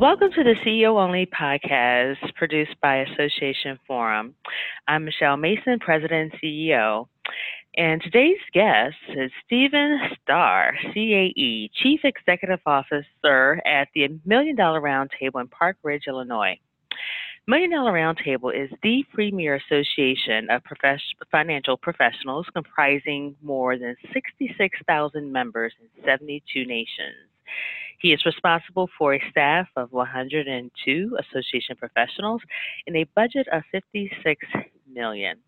Welcome to the CEO Only podcast produced by Association Forum. I'm Michelle Mason, President and CEO. And today's guest is Stephen Starr, CAE, Chief Executive Officer at the Million Dollar Roundtable in Park Ridge, Illinois. Million Dollar Roundtable is the premier association of profess- financial professionals comprising more than 66,000 members in 72 nations. He is responsible for a staff of 102 association professionals and a budget of 56 million.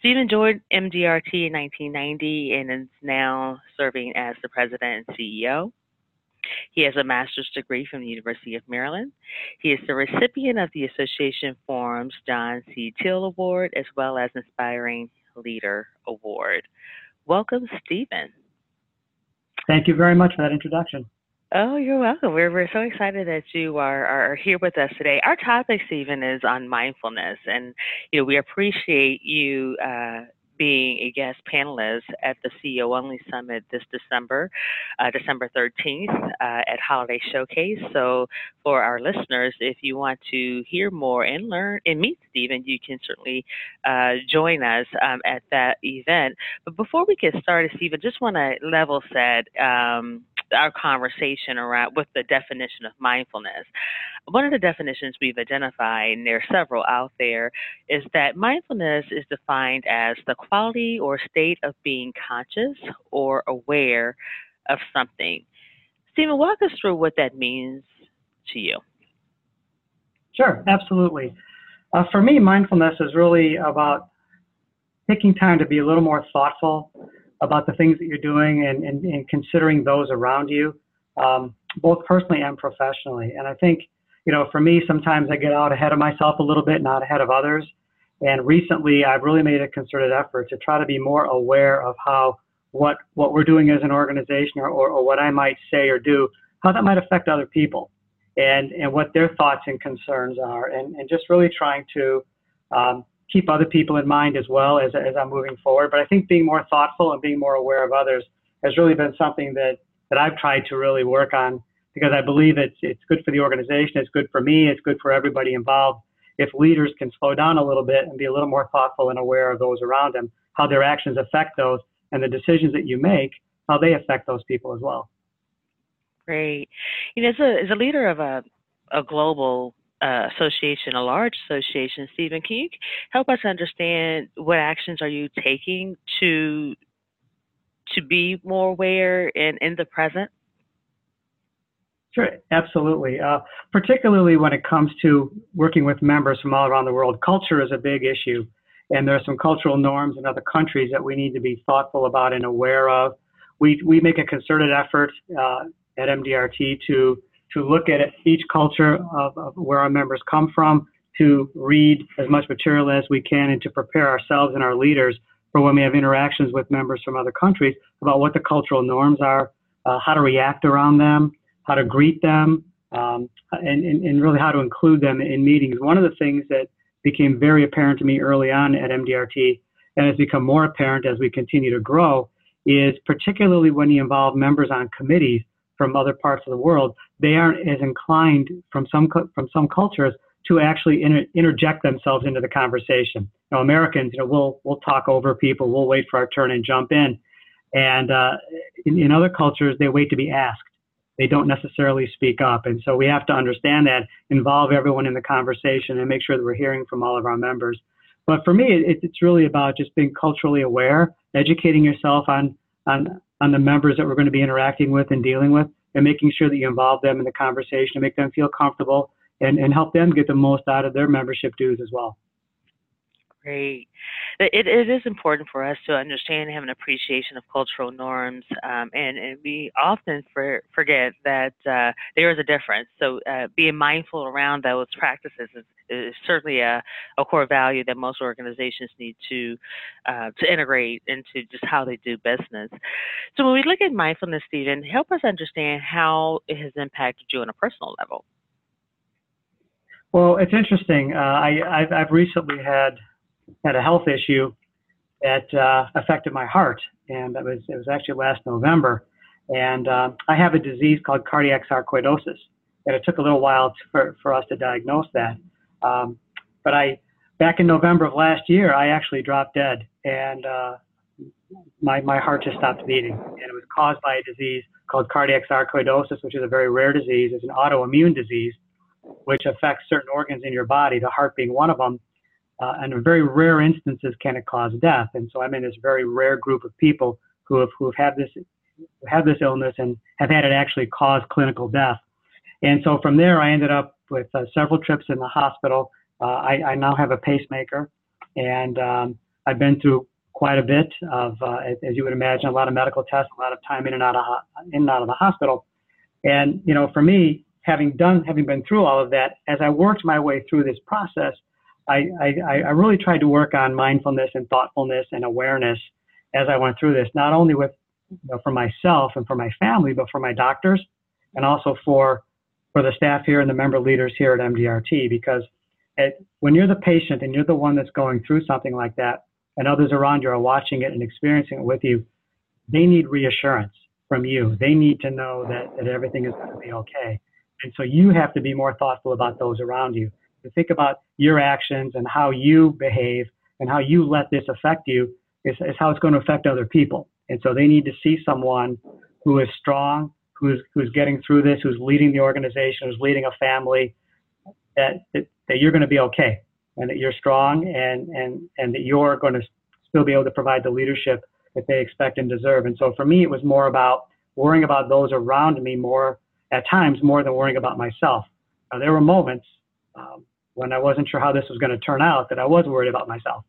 Stephen joined MDRT in 1990 and is now serving as the president and CEO. He has a master's degree from the University of Maryland. He is the recipient of the Association Forum's John C. Till Award as well as Inspiring Leader Award. Welcome, Stephen. Thank you very much for that introduction. Oh, you're welcome. We're, we're so excited that you are, are here with us today. Our topic, Stephen, is on mindfulness. And, you know, we appreciate you uh, being a guest panelist at the CEO Only Summit this December, uh, December 13th uh, at Holiday Showcase. So, for our listeners, if you want to hear more and learn and meet Stephen, you can certainly uh, join us um, at that event. But before we get started, Stephen, just want to level set. Um, our conversation around with the definition of mindfulness. One of the definitions we've identified, and there are several out there, is that mindfulness is defined as the quality or state of being conscious or aware of something. Stephen, walk us through what that means to you. Sure, absolutely. Uh, for me, mindfulness is really about taking time to be a little more thoughtful about the things that you're doing and, and, and considering those around you, um, both personally and professionally. And I think, you know, for me, sometimes I get out ahead of myself a little bit, not ahead of others. And recently, I've really made a concerted effort to try to be more aware of how what what we're doing as an organization, or, or, or what I might say or do, how that might affect other people, and and what their thoughts and concerns are, and and just really trying to um, keep other people in mind as well as, as I'm moving forward. But I think being more thoughtful and being more aware of others has really been something that, that I've tried to really work on because I believe it's, it's good for the organization, it's good for me, it's good for everybody involved. If leaders can slow down a little bit and be a little more thoughtful and aware of those around them, how their actions affect those, and the decisions that you make, how they affect those people as well. Great. You know, as a, as a leader of a, a global uh, association, a large association. Stephen, can you help us understand what actions are you taking to to be more aware and in the present? Sure, absolutely. Uh, particularly when it comes to working with members from all around the world, culture is a big issue, and there are some cultural norms in other countries that we need to be thoughtful about and aware of. We we make a concerted effort uh, at MDRT to to look at each culture of, of, where our members come from, to read as much material as we can, and to prepare ourselves and our leaders for when we have interactions with members from other countries about what the cultural norms are, uh, how to react around them, how to greet them, um, and, and, and really how to include them in meetings. One of the things that became very apparent to me early on at MDRT and has become more apparent as we continue to grow is particularly when you involve members on committees from other parts of the world, they aren't as inclined from some from some cultures to actually inter- interject themselves into the conversation. You know, Americans, you know, we'll we'll talk over people, we'll wait for our turn and jump in, and uh, in, in other cultures, they wait to be asked. They don't necessarily speak up, and so we have to understand that, involve everyone in the conversation, and make sure that we're hearing from all of our members. But for me, it, it's really about just being culturally aware, educating yourself on on on the members that we're going to be interacting with and dealing with, and making sure that you involve them in the conversation and make them feel comfortable and, and help them get the most out of their membership dues as well. Great. It, it is important for us to understand and have an appreciation of cultural norms, um, and, and we often for, forget that uh, there is a difference. So, uh, being mindful around those practices is, is certainly a, a, core value that most organizations need to uh, to integrate into just how they do business. So, when we look at mindfulness, Stephen, help us understand how it has impacted you on a personal level. Well, it's interesting. Uh, I, I've, I've recently had had a health issue that uh, affected my heart, and that was it was actually last November. And uh, I have a disease called cardiac sarcoidosis, and it took a little while to, for for us to diagnose that. Um, but I, back in November of last year, I actually dropped dead, and uh, my my heart just stopped beating, and it was caused by a disease called cardiac sarcoidosis, which is a very rare disease. It's an autoimmune disease, which affects certain organs in your body, the heart being one of them. Uh, and in very rare instances can it cause death. And so I'm in this very rare group of people who have who have had this have this illness and have had it actually cause clinical death. And so from there, I ended up with uh, several trips in the hospital. Uh, I, I, now have a pacemaker, and um, I've been through quite a bit of, uh, as you would imagine, a lot of medical tests, a lot of time in and out of in and out of the hospital. And you know, for me, having done, having been through all of that, as I worked my way through this process, I, I, I really tried to work on mindfulness and thoughtfulness and awareness as I went through this, not only with you know, for myself and for my family, but for my doctors and also for for the staff here and the member leaders here at MDRT. Because it, when you're the patient and you're the one that's going through something like that, and others around you are watching it and experiencing it with you, they need reassurance from you. They need to know that, that everything is going to be okay. And so you have to be more thoughtful about those around you. To think about your actions and how you behave and how you let this affect you is, is how it's going to affect other people. And so they need to see someone who is strong, who's who's getting through this, who's leading the organization, who's leading a family, that that, that you're going to be okay and that you're strong and, and, and that you're going to still be able to provide the leadership that they expect and deserve. And so for me, it was more about worrying about those around me more at times more than worrying about myself. Now, there were moments um, when I wasn't sure how this was going to turn out that I was worried about myself.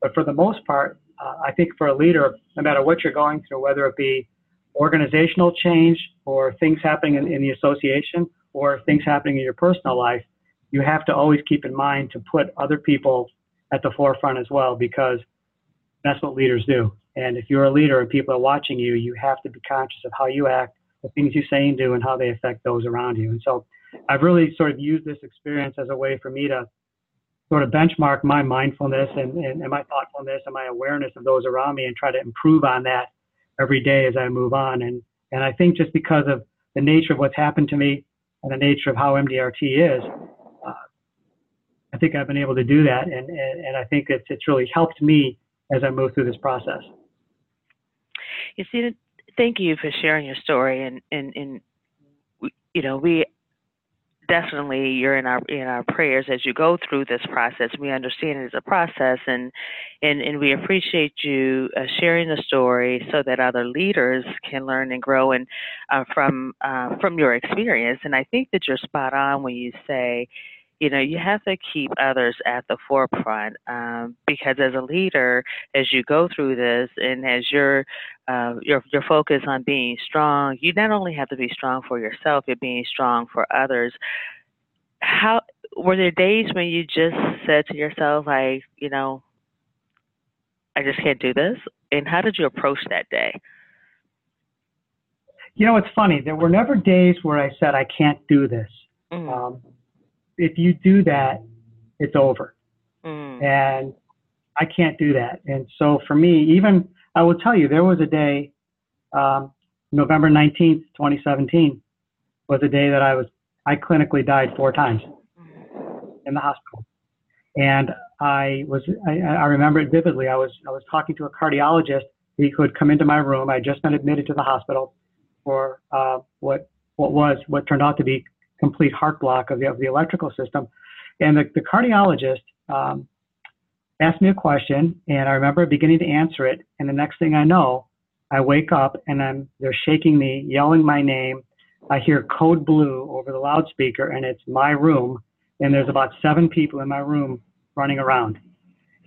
But for the most part, uh, I think for a leader, no matter what you're going through, whether it be organizational change or things happening in, in the association or things happening in your personal life, you have to always keep in mind to put other people at the forefront as well because that's what leaders do. And if you're a leader and people are watching you, you have to be conscious of how you act, the things you say and do, and how they affect those around you. And so I've really sort of used this experience as a way for me to sort of benchmark my mindfulness and, and, and my thoughtfulness and my awareness of those around me and try to improve on that every day as I move on. And, and I think just because of the nature of what's happened to me and the nature of how MDRT is, uh, I think I've been able to do that, and, and, and I think it's, it's really helped me as I move through this process. You see, thank you for sharing your story, and, and, and you know, we definitely you're in our in our prayers as you go through this process. We understand it as a process, and and and we appreciate you uh, sharing the story so that other leaders can learn and grow and uh, from uh, from your experience. And I think that you're spot on when you say you know, you have to keep others at the forefront um, because as a leader, as you go through this and as your uh, your your focus on being strong, you not only have to be strong for yourself, you're being strong for others. How were there days when you just said to yourself, like, you know, I just can't do this? And how did you approach that day? You know, it's funny. There were never days where I said, I can't do this. Mm. Um, if you do that, it's over. Mm. And I can't do that. And so for me, even I will tell you, there was a day, um, November 19th, 2017, was a day that I was, I clinically died four times in the hospital. And I was, I, I remember it vividly. I was, I was talking to a cardiologist he could come into my room. I had just been admitted to the hospital for uh, what, what was, what turned out to be complete heart block of the, of the electrical system. And the, the cardiologist um, asked me a question, and I remember beginning to answer it. And the next thing I know, I wake up and I'm, they're shaking me, yelling my name. I hear code blue over the loudspeaker, and it's my room. And there's about seven people in my room running around.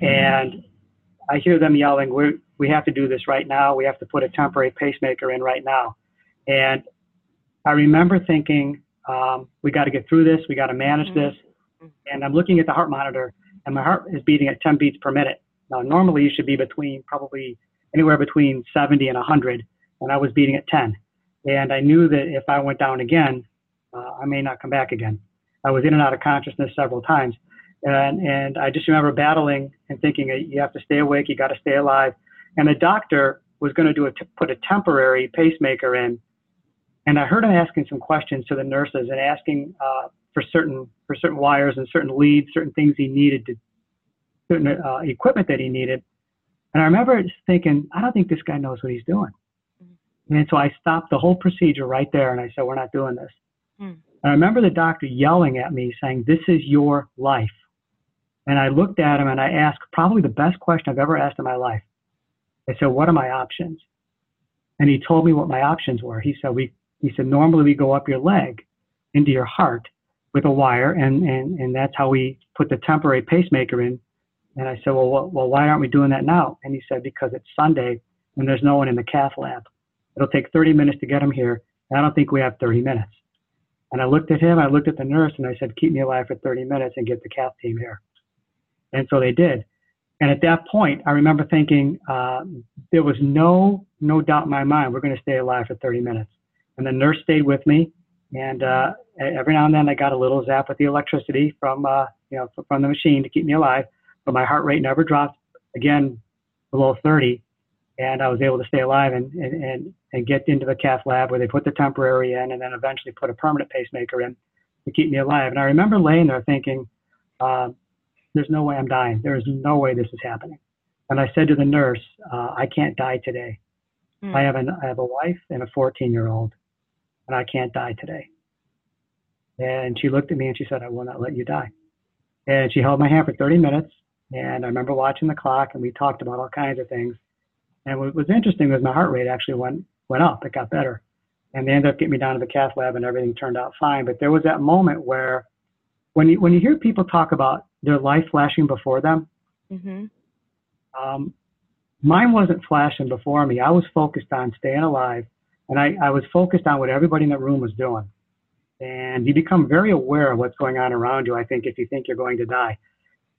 And I hear them yelling, we we have to do this right now. We have to put a temporary pacemaker in right now. And I remember thinking, um, we got to get through this. We got to manage mm-hmm. this. And I'm looking at the heart monitor, and my heart is beating at 10 beats per minute. Now, normally you should be between probably anywhere between 70 and 100, and I was beating at 10. And I knew that if I went down again, uh, I may not come back again. I was in and out of consciousness several times. And, and I just remember battling and thinking, you have to stay awake, you got to stay alive. And the doctor was going to do a t- put a temporary pacemaker in And I heard him asking some questions to the nurses and asking uh, for certain for certain wires and certain leads, certain things he needed to, certain uh, equipment that he needed. And I remember just thinking, I don't think this guy knows what he's doing. Mm-hmm. And so I stopped the whole procedure right there and I said, We're not doing this. Mm. I remember the doctor yelling at me saying, This is your life. And I looked at him and I asked probably the best question I've ever asked in my life. I said, What are my options? And he told me what my options were. He said, We he said, normally we go up your leg into your heart with a wire and, and, and that's how we put the temporary pacemaker in and I said, well, well, why aren't we doing that now? And he said, because it's Sunday and there's no one in the cath lab. It'll take 30 minutes to get him here. And I don't think we have 30 minutes. And I looked at him, I looked at the nurse, and I said, keep me alive for 30 minutes and get the cath team here. And so they did. And at that point, I remember thinking, uh, there was no, no doubt in my mind, we're going to stay alive for 30 minutes. And the nurse stayed with me. And uh, every now and then I got a little zap with the electricity from, uh, you know, from the machine to keep me alive but my heart rate never dropped again below 30. And I was able to stay alive and, and, and, and get into the cath lab where they put the temporary in and then eventually put a permanent pacemaker in to keep me alive. And I remember laying there thinking, uh, there's no way I'm dying. There is no way this is happening. And I said to the nurse, uh, I can't die today. Mm. I have an I have a wife and a 14 year old, and I can't die today. And she looked at me and she said, I will not let you die. And she held my hand for 30 minutes and I remember watching the clock and we talked about all kinds of things. And what was interesting was my heart rate actually went, went up. It got better. And they ended up getting me down to the cath lab and everything turned out fine. But there was that moment where when you, when you hear people talk about their life flashing before them, mm-hmm. um, mine wasn't flashing before me. I was focused on staying alive and I, I was focused on what everybody in that room was doing. And you become very aware of what's going on around you, I think, if you think you're going to die.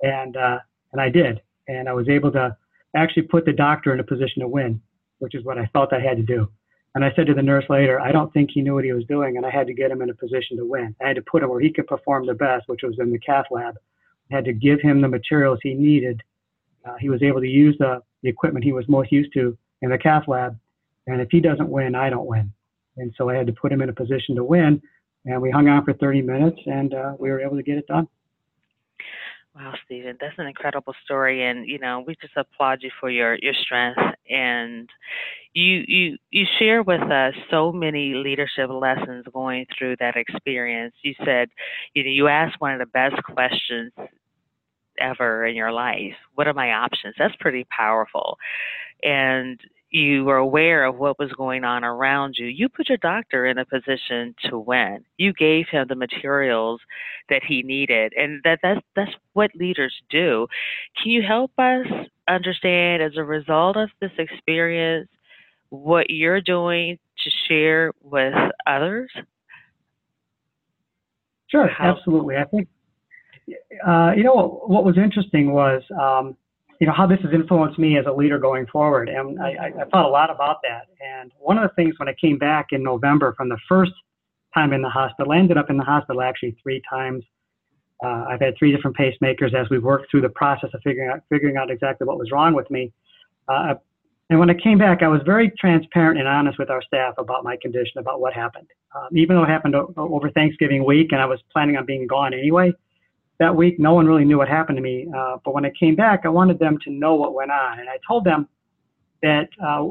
And uh, and I did. And I was able to actually put the doctor in a position to win, which is what I felt I had to do. And I said to the nurse later, I don't think he knew what he was doing, and I had to get him in a position to win. I had to put him where he could perform the best, which was in the cath lab. I had to give him the materials he needed. Uh, he was able to use the, the equipment he was most used to in the cath lab. And if he doesn't win, I don't win. And so I had to put him in a position to win. And we hung on for 30 minutes, and uh, we were able to get it done. Wow, Stephen, that's an incredible story, and you know we just applaud you for your your strength and you you you share with us so many leadership lessons going through that experience. You said, you know, you asked one of the best questions ever in your life. What are my options? That's pretty powerful, and you were aware of what was going on around you, you put your doctor in a position to win. You gave him the materials that he needed, and that that's that's what leaders do. Can you help us understand, as a result of this experience, what you're doing to share with others? Sure, How- absolutely. I think uh, you know what, what was interesting was. Um, you know, how this has influenced me as a leader going forward. And I, I thought a lot about that. And one of the things when I came back in November from the first time in the hospital, I ended up in the hospital actually three times. Uh, I've had three different pacemakers as we've worked through the process of figuring out figuring out exactly what was wrong with me. Uh, and when I came back, I was very transparent and honest with our staff about my condition, about what happened. Um, even though it happened o- over Thanksgiving week, and I was planning on being gone anyway, that week, no one really knew what happened to me. Uh, but when I came back, I wanted them to know what went on. And I told them that uh,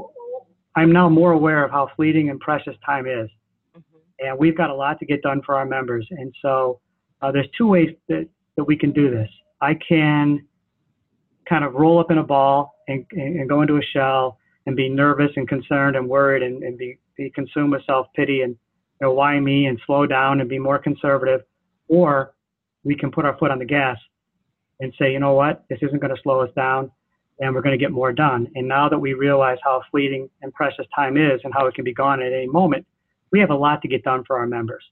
I'm now more aware of how fleeting and precious time is. Mm-hmm. And we've got a lot to get done for our members. And so uh, there's two ways that, that we can do this. I can kind of roll up in a ball and, and go into a shell and be nervous and concerned and worried and, and be, be consumed with self pity and you know, why me and slow down and be more conservative. Or we can put our foot on the gas and say, you know what, this isn't going to slow us down and we're going to get more done. And now that we realize how fleeting and precious time is and how it can be gone at any moment, we have a lot to get done for our members.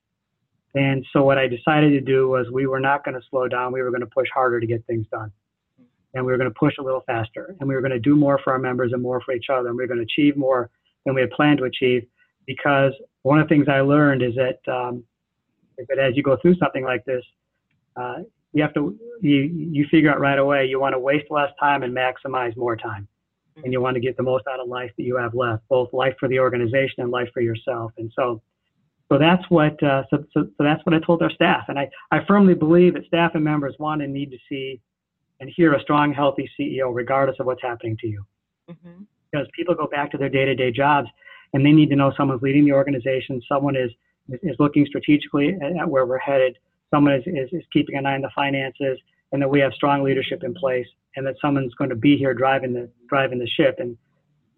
And so what I decided to do was we were not going to slow down. We were going to push harder to get things done. And we were going to push a little faster. And we were going to do more for our members and more for each other. And we were going to achieve more than we had planned to achieve because one of the things I learned is that, um, that as you go through something like this, uh, you have to you you figure out right away you want to waste less time and maximize more time and you want to get the most out of life that you have left both life for the organization and life for yourself and so So that's what uh, so, so, so that's what I told our staff, and I, I firmly believe that staff and members want and need to see and hear a strong, healthy CEO, regardless of what's happening to you. Mm-hmm. Because people go back to their day-to-day jobs, and they need to know someone's leading the organization, someone is is looking strategically at where we're headed, someone is, is, is keeping an eye on the finances, and that we have strong leadership in place, and that someone's going to be here driving the driving the ship, and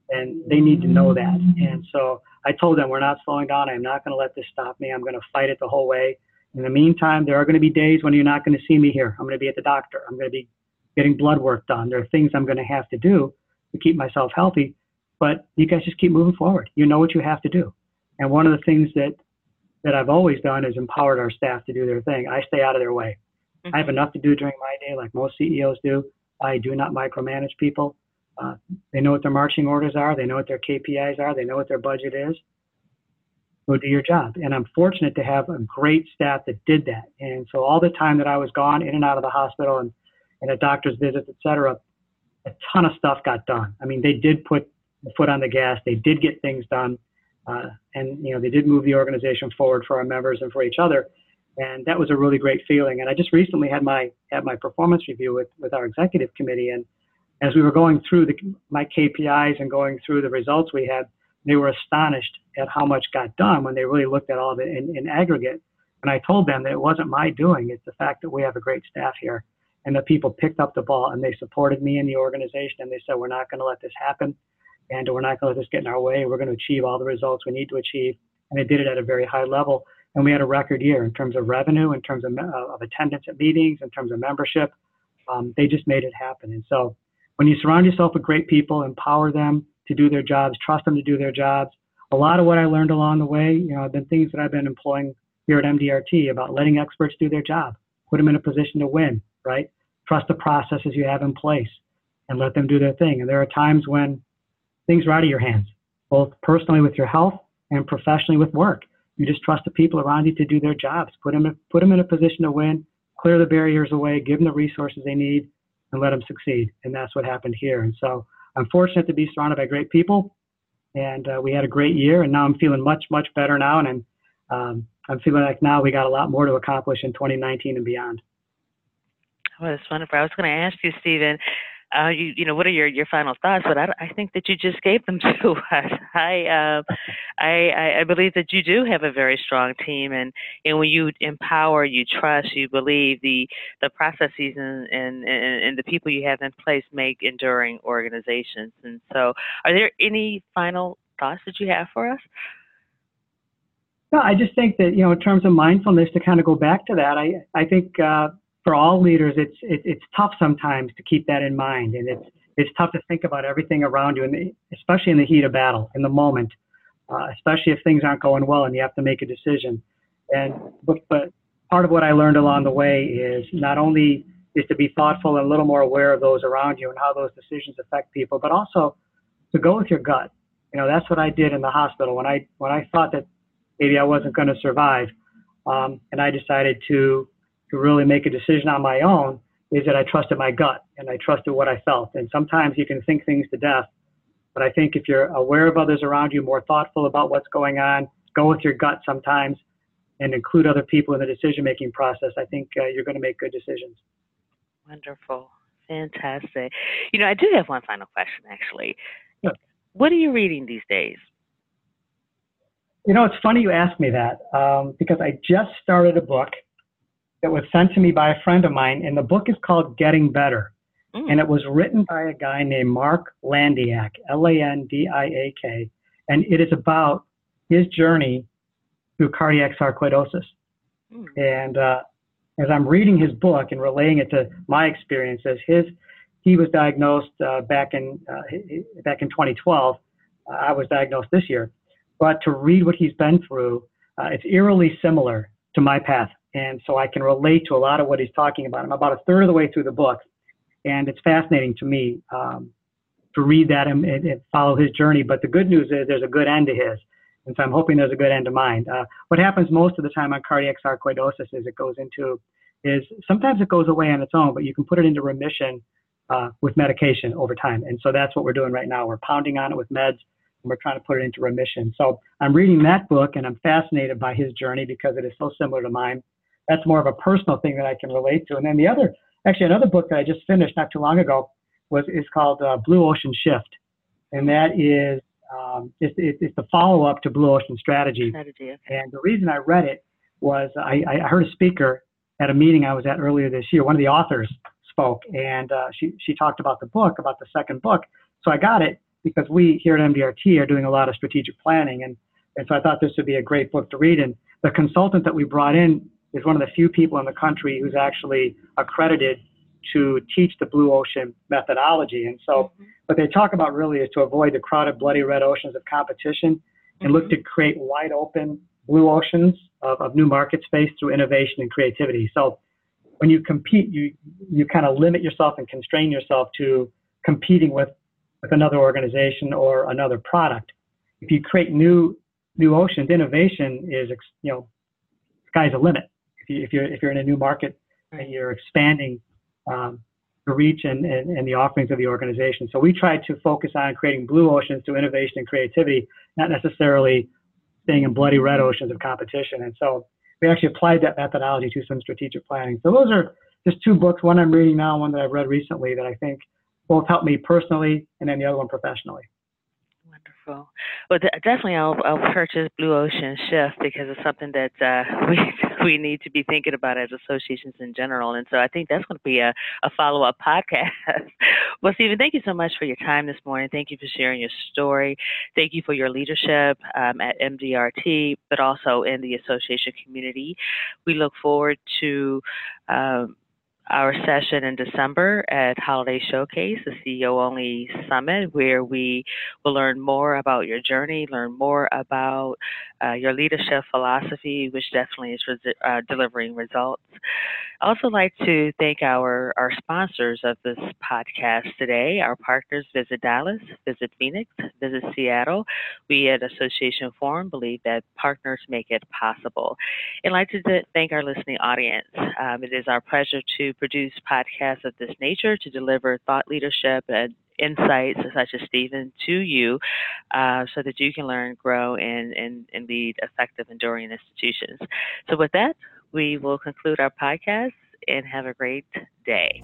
and they need to know that. And so I told them we're not slowing down. I'm not going to let this stop me. I'm going to fight it the whole way. In the meantime, there are going to be days when you're not going to see me here. I'm going to be at the doctor. I'm going to be getting blood work done. There are things I'm going to have to do to keep myself healthy. But you guys just keep moving forward. You know what you have to do. And one of the things that that I've always done is empowered our staff to do their thing. I stay out of their way. Mm-hmm. I have enough to do during my day, like most CEOs do. I do not micromanage people. Uh, they know what their marching orders are. They know what their KPIs are. They know what their budget is. Go do your job. And I'm fortunate to have a great staff that did that. And so all the time that I was gone in and out of the hospital and, and at doctor's visits, et cetera, a ton of stuff got done. I mean, they did put the foot on the gas. They did get things done. Uh, and, you know, they did move the organization forward for our members and for each other. And that was a really great feeling. And I just recently had my, had my performance review with, with our executive committee. And as we were going through the, my KPIs and going through the results we had, they were astonished at how much got done when they really looked at all of it in, in aggregate. And I told them that it wasn't my doing, it's the fact that we have a great staff here and the people picked up the ball and they supported me in the organization and they said, we're not going to let this happen and we're not going to let this get in our way. We're going to achieve all the results we need to achieve. And they did it at a very high level. And we had a record year in terms of revenue, in terms of, uh, of attendance at meetings, in terms of membership. Um, they just made it happen. And so when you surround yourself with great people, empower them to do their jobs, trust them to do their jobs. A lot of what I learned along the way, you know, have been things that I've been employing here at MDRT about letting experts do their job, put them in a position to win, right? Trust the processes you have in place and let them do their thing. And there are times when things are out of your hands, both personally with your health and professionally with work. You just trust the people around you to do their jobs, put them, put them in a position to win, clear the barriers away, give them the resources they need, and let them succeed. And that's what happened here. And so I'm fortunate to be surrounded by great people. And uh, we had a great year. And now I'm feeling much, much better now. And I'm, um, I'm feeling like now we got a lot more to accomplish in 2019 and beyond. Well, that's wonderful. I was going to ask you, Stephen, uh, you, you know, what are your, your final thoughts? But I, I think that you just gave them to us. I, uh, I, I believe that you do have a very strong team, and, and when you empower, you trust, you believe the the processes and, and, and the people you have in place make enduring organizations. And so, are there any final thoughts that you have for us? No, I just think that you know, in terms of mindfulness, to kind of go back to that, I I think uh, for all leaders, it's it, it's tough sometimes to keep that in mind, and it's it's tough to think about everything around you, and especially in the heat of battle, in the moment, uh, especially if things aren't going well and you have to make a decision. And but, but part of what I learned along the way is not only is to be thoughtful and a little more aware of those around you and how those decisions affect people, but also to go with your gut. You know, that's what I did in the hospital when I when I thought that maybe I wasn't going to survive, um, and I decided to to really make a decision on my own is that I trusted my gut and I trusted what I felt. And sometimes you can think things to death, but I think if you're aware of others around you, more thoughtful about what's going on, go with your gut sometimes, and include other people in the decision making process, I think uh, you're going to make good decisions. Wonderful. Fantastic. You know, I do have one final question actually. Yeah. What are you reading these days? You know, it's funny you ask me that um, because I just started a book that was sent to me by a friend of mine, and the book is called Getting Better. Mm. And it was written by a guy named Mark Landiak, L A N D I A K. And it is about his journey through cardiac sarcoidosis. Mm. And uh, as I'm reading his book and relaying it to my experiences, his he was diagnosed uh, back in uh, back in 2012. Uh, I was diagnosed this year, but to read what he's been through, uh, it's eerily similar to my path. And so I can relate to a lot of what he's talking about. I'm about a third of the way through the book, and it's fascinating to me um, to read that and, and, follow his journey. But the good news is there's a good end to his. And so I'm hoping there's a good end to mine. Uh, what happens most of the time on cardiac sarcoidosis is it goes into, is sometimes it goes away on its own, but you can put it into remission uh, with medication over time. And so that's what we're doing right now. We're pounding on it with meds and we're trying to put it into remission. So I'm reading that book and I'm fascinated by his journey because it is so similar to mine. That's more of a personal thing that I can relate to. And then the other, actually, another book that I just finished not too long ago was is called uh, Blue Ocean Shift, and that is um, it's, it's the follow up to Blue Ocean Strategy. Strategy. Okay. And the reason I read it was I, I heard a speaker at a meeting I was at earlier this year. One of the authors spoke, and uh, she she talked about the book, about the second book. So I got it because we here at MDRT are doing a lot of strategic planning, and and so I thought this would be a great book to read. And the consultant that we brought in is one of the few people in the country who's actually accredited to teach the blue ocean methodology. And so mm-hmm. what they talk about really is to avoid the crowded, bloody red oceans of competition and mm-hmm. look to create wide open blue oceans of, of new market space through innovation and creativity. So when you compete, you you kind of limit yourself and constrain yourself to competing with with another organization or another product. If you create new new oceans, innovation is you know sky's the limit. If you if you're if you're in a new market and you're expanding um, the reach and, and, and the offerings of the organization. So we try to focus on creating blue oceans through innovation and creativity, not necessarily staying in bloody red oceans of competition. And so we actually applied that methodology to some strategic planning. So those are just two books, one I'm reading now, one that I've read recently that I think both helped me personally and then the other one professionally. Well, definitely, I'll, I'll purchase Blue Ocean Shift because it's something that uh, we we need to be thinking about as associations in general. And so I think that's going to be a, a follow up podcast. well, Stephen, thank you so much for your time this morning. Thank you for sharing your story. Thank you for your leadership um, at MDRT, but also in the association community. We look forward to. Um, our session in December at Holiday Showcase, the CEO Only Summit, where we will learn more about your journey, learn more about uh, your leadership philosophy, which definitely is res- uh, delivering results. I also like to thank our, our sponsors of this podcast today. Our partners Visit Dallas, Visit Phoenix, Visit Seattle. We at Association Forum believe that partners make it possible. And I'd like to thank our listening audience. Um, it is our pleasure to produce podcasts of this nature to deliver thought leadership and insights such as Stephen to you uh, so that you can learn, grow, and, and, and lead effective, enduring institutions. So, with that, we will conclude our podcast and have a great day.